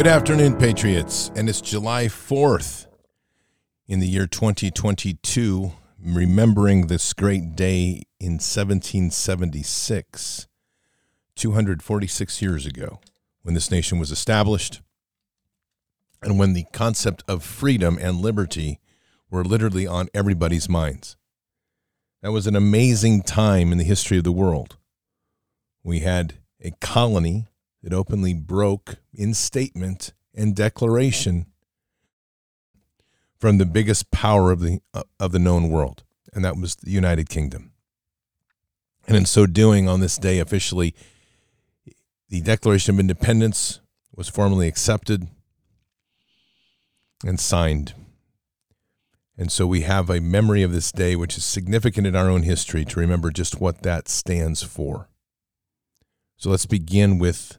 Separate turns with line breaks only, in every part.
Good afternoon, Patriots. And it's July 4th in the year 2022, remembering this great day in 1776, 246 years ago, when this nation was established and when the concept of freedom and liberty were literally on everybody's minds. That was an amazing time in the history of the world. We had a colony that openly broke in statement and declaration from the biggest power of the uh, of the known world, and that was the United Kingdom. And in so doing, on this day officially, the Declaration of Independence was formally accepted and signed. And so we have a memory of this day, which is significant in our own history to remember just what that stands for. So let's begin with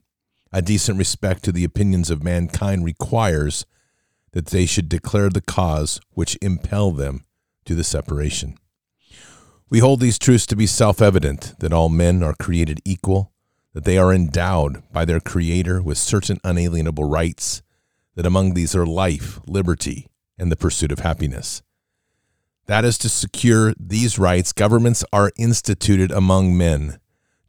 a decent respect to the opinions of mankind requires that they should declare the cause which impel them to the separation. We hold these truths to be self evident that all men are created equal, that they are endowed by their Creator with certain unalienable rights, that among these are life, liberty, and the pursuit of happiness. That is to secure these rights, governments are instituted among men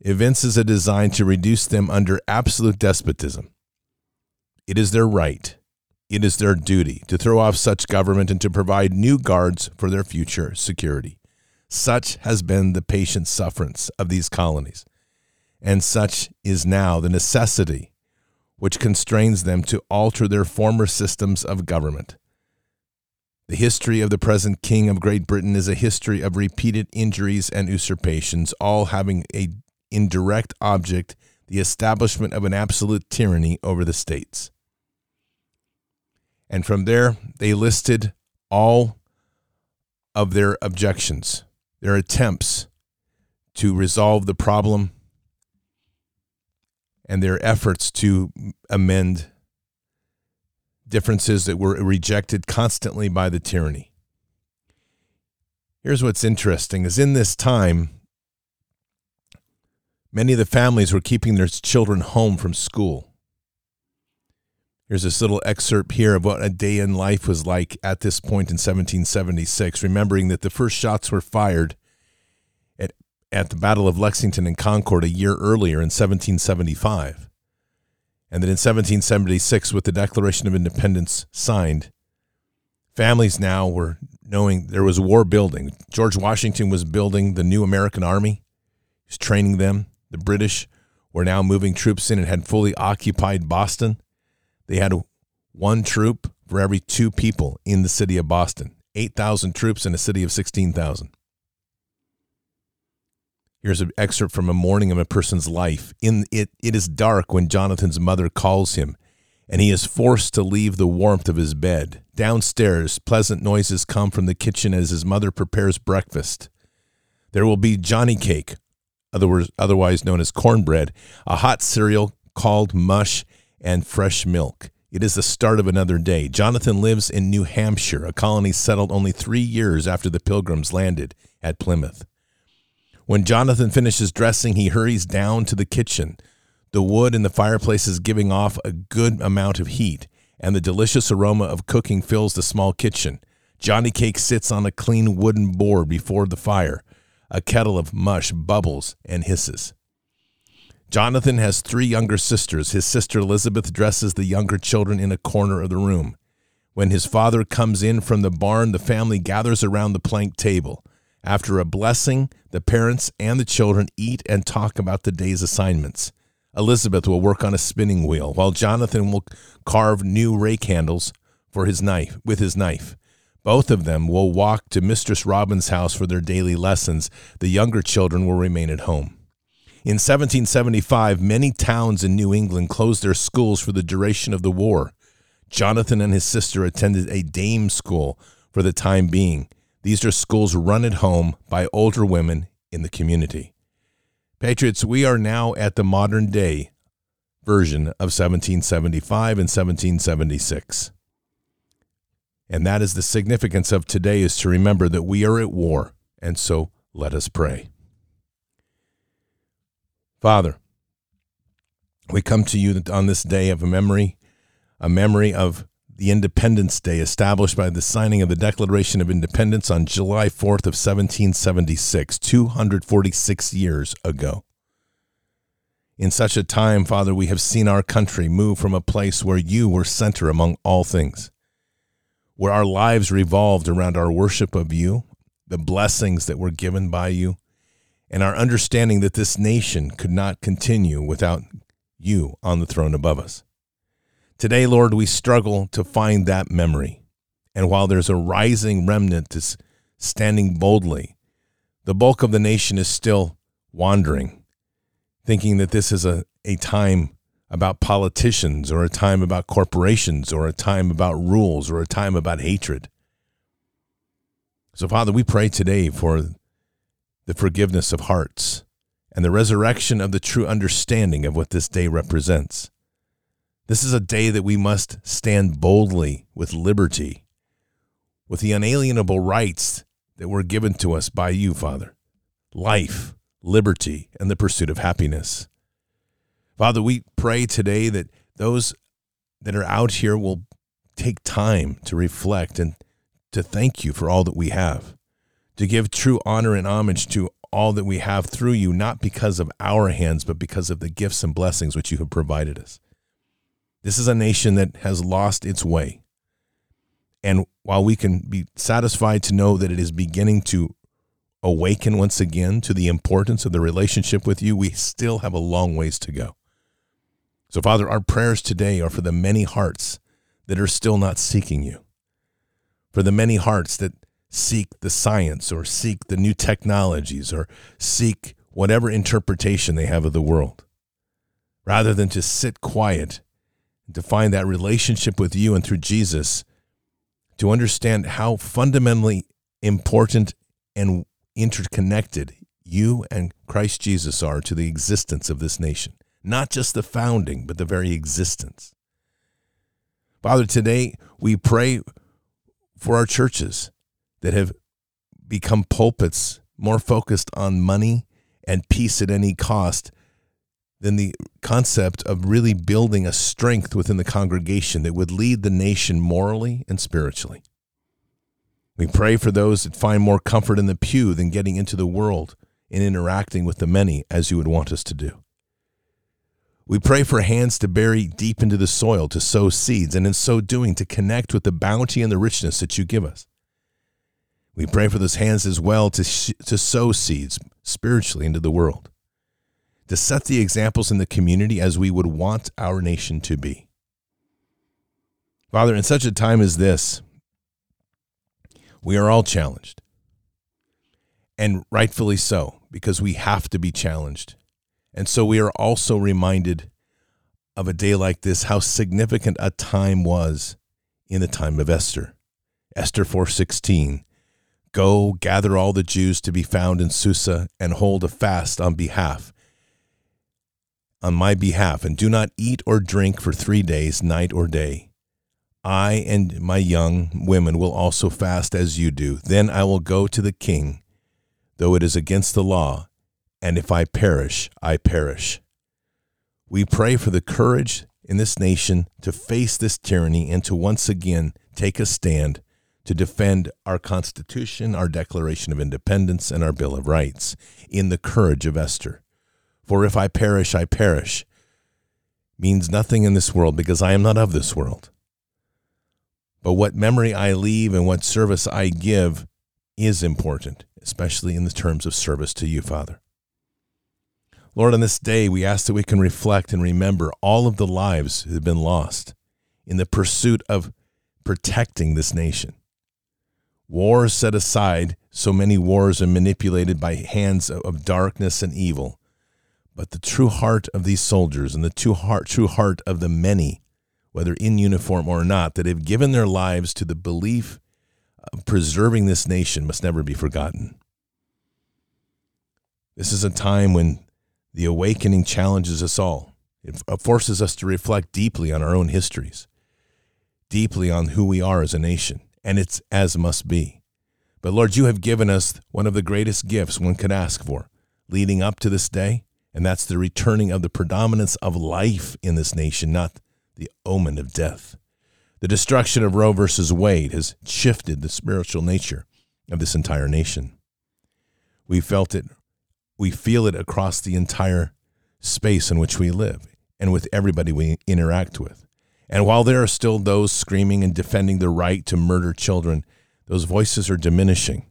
evinces a design to reduce them under absolute despotism. It is their right, it is their duty to throw off such government and to provide new guards for their future security. Such has been the patient sufferance of these colonies. and such is now the necessity which constrains them to alter their former systems of government. The history of the present King of Great Britain is a history of repeated injuries and usurpations, all having a indirect object the establishment of an absolute tyranny over the states. And from there, they listed all of their objections, their attempts to resolve the problem, and their efforts to amend differences that were rejected constantly by the tyranny. Here's what's interesting is in this time many of the families were keeping their children home from school. Here's this little excerpt here of what a day in life was like at this point in 1776, remembering that the first shots were fired at, at the Battle of Lexington and Concord a year earlier in 1775. And that in 1776, with the Declaration of Independence signed, families now were knowing there was war building. George Washington was building the new American Army, he's training them. The British were now moving troops in and had fully occupied Boston they had one troop for every two people in the city of Boston, 8,000 troops in a city of 16,000. Here's an excerpt from a morning of a person's life. In it, it is dark when Jonathan's mother calls him, and he is forced to leave the warmth of his bed. Downstairs, pleasant noises come from the kitchen as his mother prepares breakfast. There will be Johnny cake, otherwise known as cornbread, a hot cereal called mush, and fresh milk. It is the start of another day. Jonathan lives in New Hampshire, a colony settled only three years after the pilgrims landed at Plymouth. When Jonathan finishes dressing, he hurries down to the kitchen. The wood in the fireplace is giving off a good amount of heat, and the delicious aroma of cooking fills the small kitchen. Johnny Cake sits on a clean wooden board before the fire. A kettle of mush bubbles and hisses. Jonathan has three younger sisters. His sister Elizabeth dresses the younger children in a corner of the room. When his father comes in from the barn, the family gathers around the plank table. After a blessing, the parents and the children eat and talk about the day's assignments. Elizabeth will work on a spinning wheel, while Jonathan will carve new rake handles for his knife with his knife. Both of them will walk to Mistress Robin's house for their daily lessons. The younger children will remain at home. In 1775, many towns in New England closed their schools for the duration of the war. Jonathan and his sister attended a dame school for the time being. These are schools run at home by older women in the community. Patriots, we are now at the modern day version of 1775 and 1776. And that is the significance of today is to remember that we are at war. And so let us pray. Father, we come to you on this day of a memory, a memory of the Independence Day established by the signing of the Declaration of Independence on July 4th of 1776, 246 years ago. In such a time, Father, we have seen our country move from a place where you were center among all things, where our lives revolved around our worship of you, the blessings that were given by you, and our understanding that this nation could not continue without you on the throne above us. Today, Lord, we struggle to find that memory. And while there's a rising remnant that's standing boldly, the bulk of the nation is still wandering, thinking that this is a, a time about politicians or a time about corporations or a time about rules or a time about hatred. So, Father, we pray today for the forgiveness of hearts, and the resurrection of the true understanding of what this day represents. This is a day that we must stand boldly with liberty, with the unalienable rights that were given to us by you, Father life, liberty, and the pursuit of happiness. Father, we pray today that those that are out here will take time to reflect and to thank you for all that we have to give true honor and homage to all that we have through you, not because of our hands, but because of the gifts and blessings which you have provided us. This is a nation that has lost its way. And while we can be satisfied to know that it is beginning to awaken once again to the importance of the relationship with you, we still have a long ways to go. So, Father, our prayers today are for the many hearts that are still not seeking you, for the many hearts that seek the science or seek the new technologies or seek whatever interpretation they have of the world, rather than to sit quiet and to find that relationship with you and through Jesus, to understand how fundamentally important and interconnected you and Christ Jesus are to the existence of this nation. Not just the founding, but the very existence. Father, today we pray for our churches that have become pulpits more focused on money and peace at any cost than the concept of really building a strength within the congregation that would lead the nation morally and spiritually. We pray for those that find more comfort in the pew than getting into the world and interacting with the many as you would want us to do. We pray for hands to bury deep into the soil to sow seeds, and in so doing, to connect with the bounty and the richness that you give us. We pray for those hands as well to, sh- to sow seeds spiritually into the world, to set the examples in the community as we would want our nation to be. Father, in such a time as this, we are all challenged. And rightfully so, because we have to be challenged. And so we are also reminded of a day like this, how significant a time was in the time of Esther. Esther 4:16 Go gather all the Jews to be found in Susa and hold a fast on behalf on my behalf and do not eat or drink for 3 days night or day I and my young women will also fast as you do. Then I will go to the king, though it is against the law, and if I perish, I perish. We pray for the courage in this nation to face this tyranny and to once again take a stand to defend our Constitution, our Declaration of Independence, and our Bill of Rights in the courage of Esther. For if I perish, I perish means nothing in this world because I am not of this world. But what memory I leave and what service I give is important, especially in the terms of service to you, Father. Lord, on this day, we ask that we can reflect and remember all of the lives that have been lost in the pursuit of protecting this nation. Wars set aside, so many wars are manipulated by hands of darkness and evil. But the true heart of these soldiers and the true heart, true heart of the many whether in uniform or not, that have given their lives to the belief of preserving this nation must never be forgotten. This is a time when the awakening challenges us all. It uh, forces us to reflect deeply on our own histories, deeply on who we are as a nation, and it's as must be. But Lord, you have given us one of the greatest gifts one could ask for leading up to this day, and that's the returning of the predominance of life in this nation, not the omen of death. The destruction of Roe versus Wade has shifted the spiritual nature of this entire nation. We felt it, we feel it across the entire space in which we live and with everybody we interact with. And while there are still those screaming and defending the right to murder children, those voices are diminishing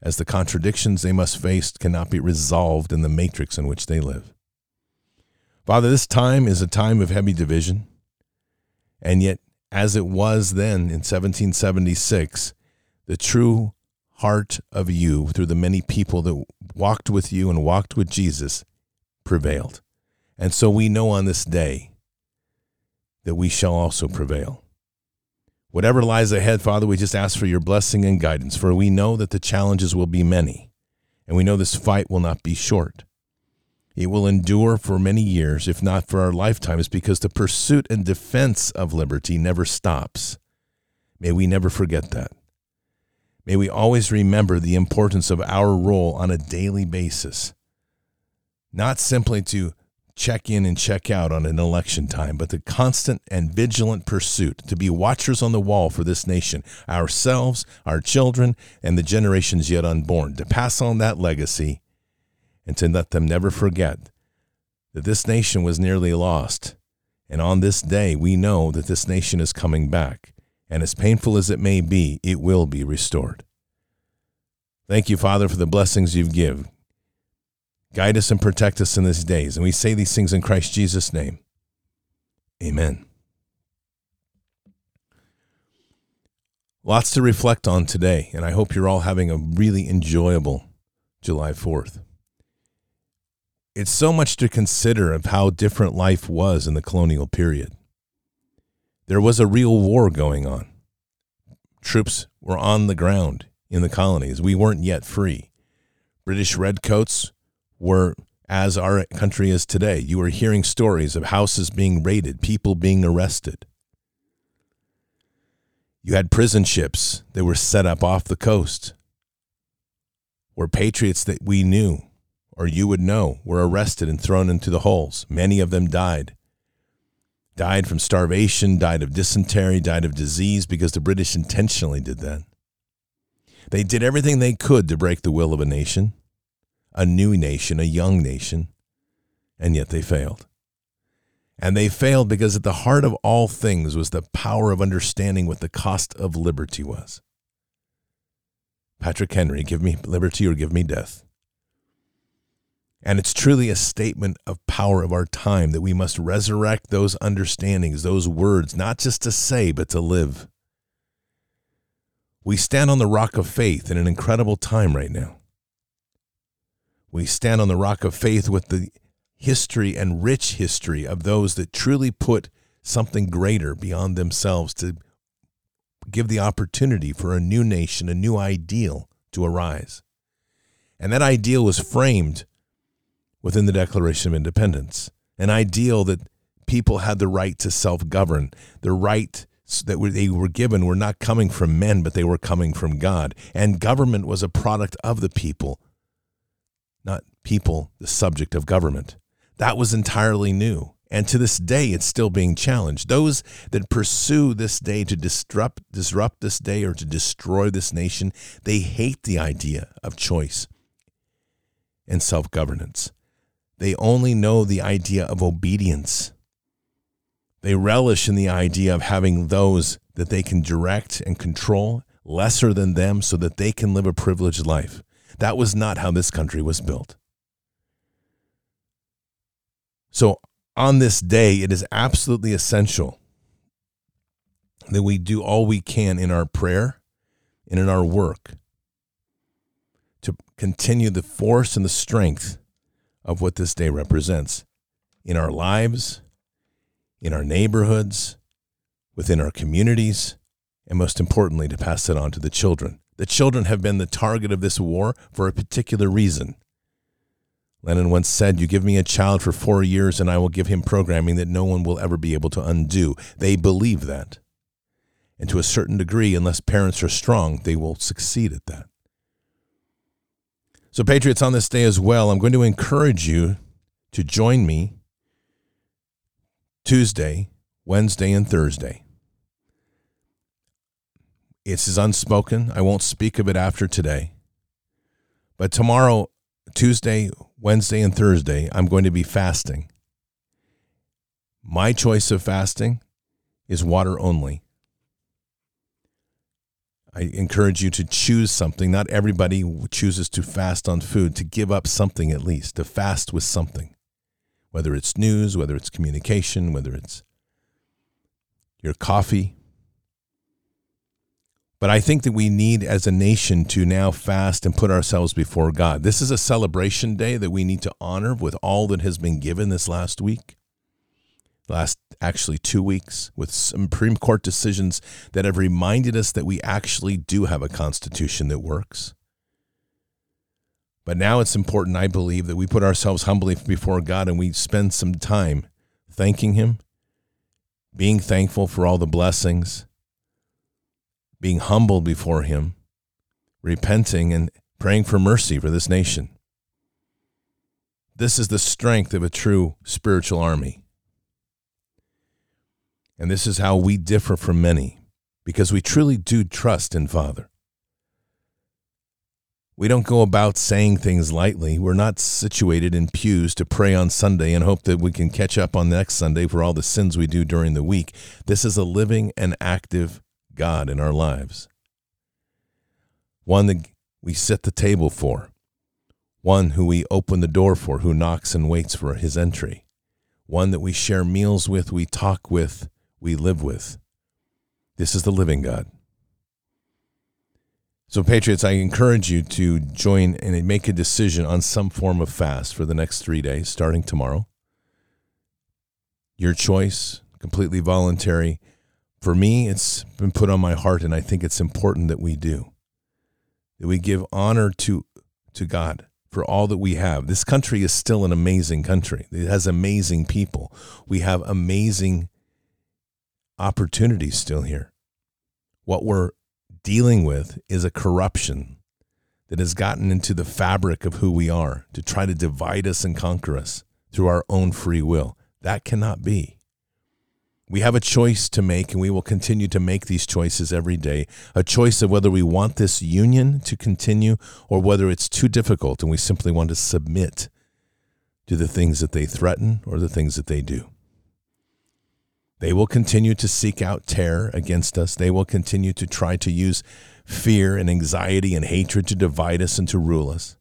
as the contradictions they must face cannot be resolved in the matrix in which they live. Father, this time is a time of heavy division. And yet, as it was then in 1776, the true heart of you, through the many people that walked with you and walked with Jesus, prevailed. And so we know on this day that we shall also prevail. Whatever lies ahead, Father, we just ask for your blessing and guidance, for we know that the challenges will be many, and we know this fight will not be short. It will endure for many years, if not for our lifetimes, because the pursuit and defense of liberty never stops. May we never forget that. May we always remember the importance of our role on a daily basis, not simply to check in and check out on an election time, but the constant and vigilant pursuit to be watchers on the wall for this nation, ourselves, our children, and the generations yet unborn, to pass on that legacy and to let them never forget that this nation was nearly lost. And on this day, we know that this nation is coming back. And as painful as it may be, it will be restored. Thank you, Father, for the blessings you've given. Guide us and protect us in these days. And we say these things in Christ Jesus' name. Amen. Lots to reflect on today, and I hope you're all having a really enjoyable July 4th. It's so much to consider of how different life was in the colonial period. There was a real war going on. Troops were on the ground in the colonies. We weren't yet free. British redcoats were as our country is today. You were hearing stories of houses being raided, people being arrested. You had prison ships that were set up off the coast where patriots that we knew or you would know were arrested and thrown into the holes. Many of them died. Died from starvation, died of dysentery, died of disease because the British intentionally did that. They did everything they could to break the will of a nation a new nation, a young nation, and yet they failed. And they failed because at the heart of all things was the power of understanding what the cost of liberty was. Patrick Henry, give me liberty or give me death. And it's truly a statement of power of our time that we must resurrect those understandings, those words, not just to say, but to live. We stand on the rock of faith in an incredible time right now. We stand on the rock of faith with the history and rich history of those that truly put something greater beyond themselves to give the opportunity for a new nation, a new ideal to arise. And that ideal was framed within the Declaration of Independence, an ideal that people had the right to self govern, the right that they were given were not coming from men, but they were coming from God. And government was a product of the people not people, the subject of government. That was entirely new. And to this day, it's still being challenged. Those that pursue this day to disrupt, disrupt this day or to destroy this nation, they hate the idea of choice and self governance. They only know the idea of obedience. They relish in the idea of having those that they can direct and control lesser than them so that they can live a privileged life. That was not how this country was built. So, on this day, it is absolutely essential that we do all we can in our prayer and in our work to continue the force and the strength of what this day represents in our lives, in our neighborhoods, within our communities, and most importantly, to pass it on to the children. The children have been the target of this war for a particular reason. Lenin once said, You give me a child for four years, and I will give him programming that no one will ever be able to undo. They believe that. And to a certain degree, unless parents are strong, they will succeed at that. So, Patriots, on this day as well, I'm going to encourage you to join me Tuesday, Wednesday, and Thursday it's is unspoken. I won't speak of it after today. But tomorrow, Tuesday, Wednesday, and Thursday, I'm going to be fasting. My choice of fasting is water only. I encourage you to choose something. Not everybody chooses to fast on food, to give up something at least, to fast with something, whether it's news, whether it's communication, whether it's your coffee, but I think that we need as a nation to now fast and put ourselves before God. This is a celebration day that we need to honor with all that has been given this last week. Last actually two weeks with Supreme Court decisions that have reminded us that we actually do have a constitution that works. But now it's important, I believe, that we put ourselves humbly before God and we spend some time thanking Him, being thankful for all the blessings being humble before Him, repenting, and praying for mercy for this nation. This is the strength of a true spiritual army. And this is how we differ from many, because we truly do trust in Father. We don't go about saying things lightly. We're not situated in pews to pray on Sunday and hope that we can catch up on the next Sunday for all the sins we do during the week. This is a living and active God in our lives. One that we set the table for, one who we open the door for, who knocks and waits for his entry, one that we share meals with, we talk with, we live with. This is the living God. So, Patriots, I encourage you to join and make a decision on some form of fast for the next three days, starting tomorrow. Your choice, completely voluntary. For me, it's been put on my heart, and I think it's important that we do. That we give honor to, to God for all that we have. This country is still an amazing country. It has amazing people. We have amazing opportunities still here. What we're dealing with is a corruption that has gotten into the fabric of who we are to try to divide us and conquer us through our own free will. That cannot be. We have a choice to make, and we will continue to make these choices every day. A choice of whether we want this union to continue or whether it's too difficult and we simply want to submit to the things that they threaten or the things that they do. They will continue to seek out terror against us. They will continue to try to use fear and anxiety and hatred to divide us and to rule us.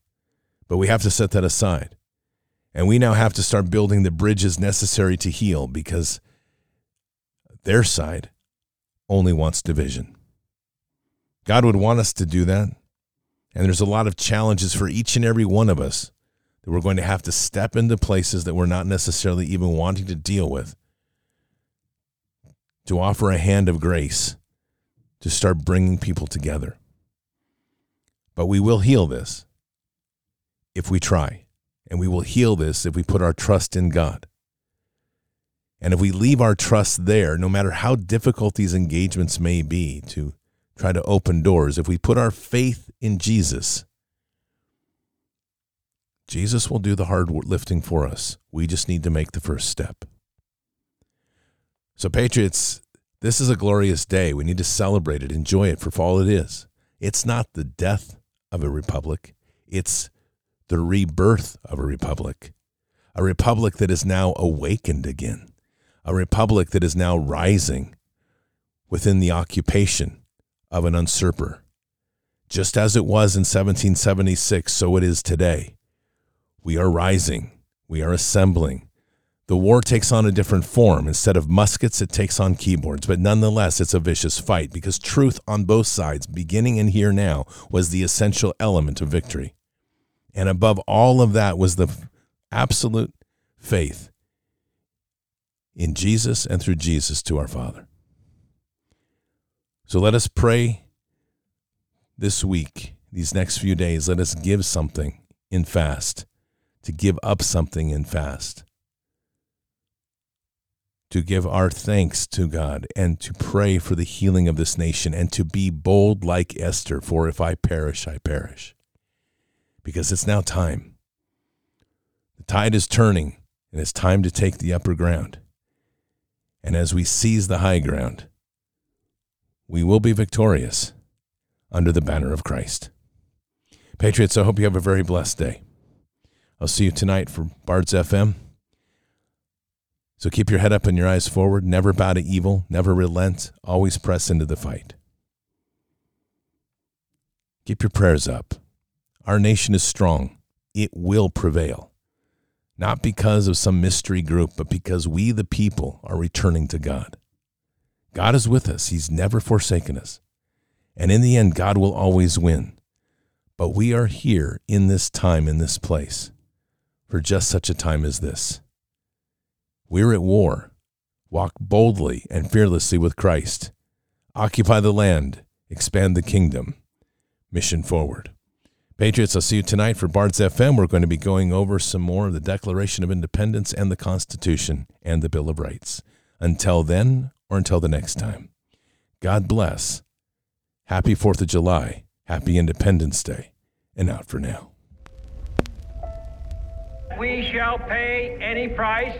But we have to set that aside. And we now have to start building the bridges necessary to heal because their side only wants division. God would want us to do that. And there's a lot of challenges for each and every one of us that we're going to have to step into places that we're not necessarily even wanting to deal with to offer a hand of grace to start bringing people together. But we will heal this if we try. And we will heal this if we put our trust in God. And if we leave our trust there, no matter how difficult these engagements may be to try to open doors, if we put our faith in Jesus, Jesus will do the hard lifting for us. We just need to make the first step. So, Patriots, this is a glorious day. We need to celebrate it, enjoy it for all it is. It's not the death of a republic, it's the rebirth of a republic. A republic that is now awakened again, a republic that is now rising within the occupation of an usurper. Just as it was in 1776, so it is today. We are rising, we are assembling, the war takes on a different form. Instead of muskets, it takes on keyboards. But nonetheless, it's a vicious fight because truth on both sides, beginning and here now, was the essential element of victory. And above all of that was the absolute faith in Jesus and through Jesus to our Father. So let us pray this week, these next few days. Let us give something in fast, to give up something in fast to give our thanks to God and to pray for the healing of this nation and to be bold like Esther, for if I perish, I perish. Because it's now time. The tide is turning, and it's time to take the upper ground. And as we seize the high ground, we will be victorious under the banner of Christ. Patriots, I hope you have a very blessed day. I'll see you tonight for Bards FM. So keep your head up and your eyes forward. Never bow to evil. Never relent. Always press into the fight. Keep your prayers up. Our nation is strong. It will prevail. Not because of some mystery group, but because we, the people, are returning to God. God is with us. He's never forsaken us. And in the end, God will always win. But we are here in this time, in this place, for just such a time as this. We're at war. Walk boldly and fearlessly with Christ. Occupy the land. Expand the kingdom. Mission forward. Patriots, I'll see you tonight for Bards FM. We're going to be going over some more of the Declaration of Independence and the Constitution and the Bill of Rights. Until then, or until the next time, God bless. Happy 4th of July. Happy Independence Day. And out for now.
We shall pay any price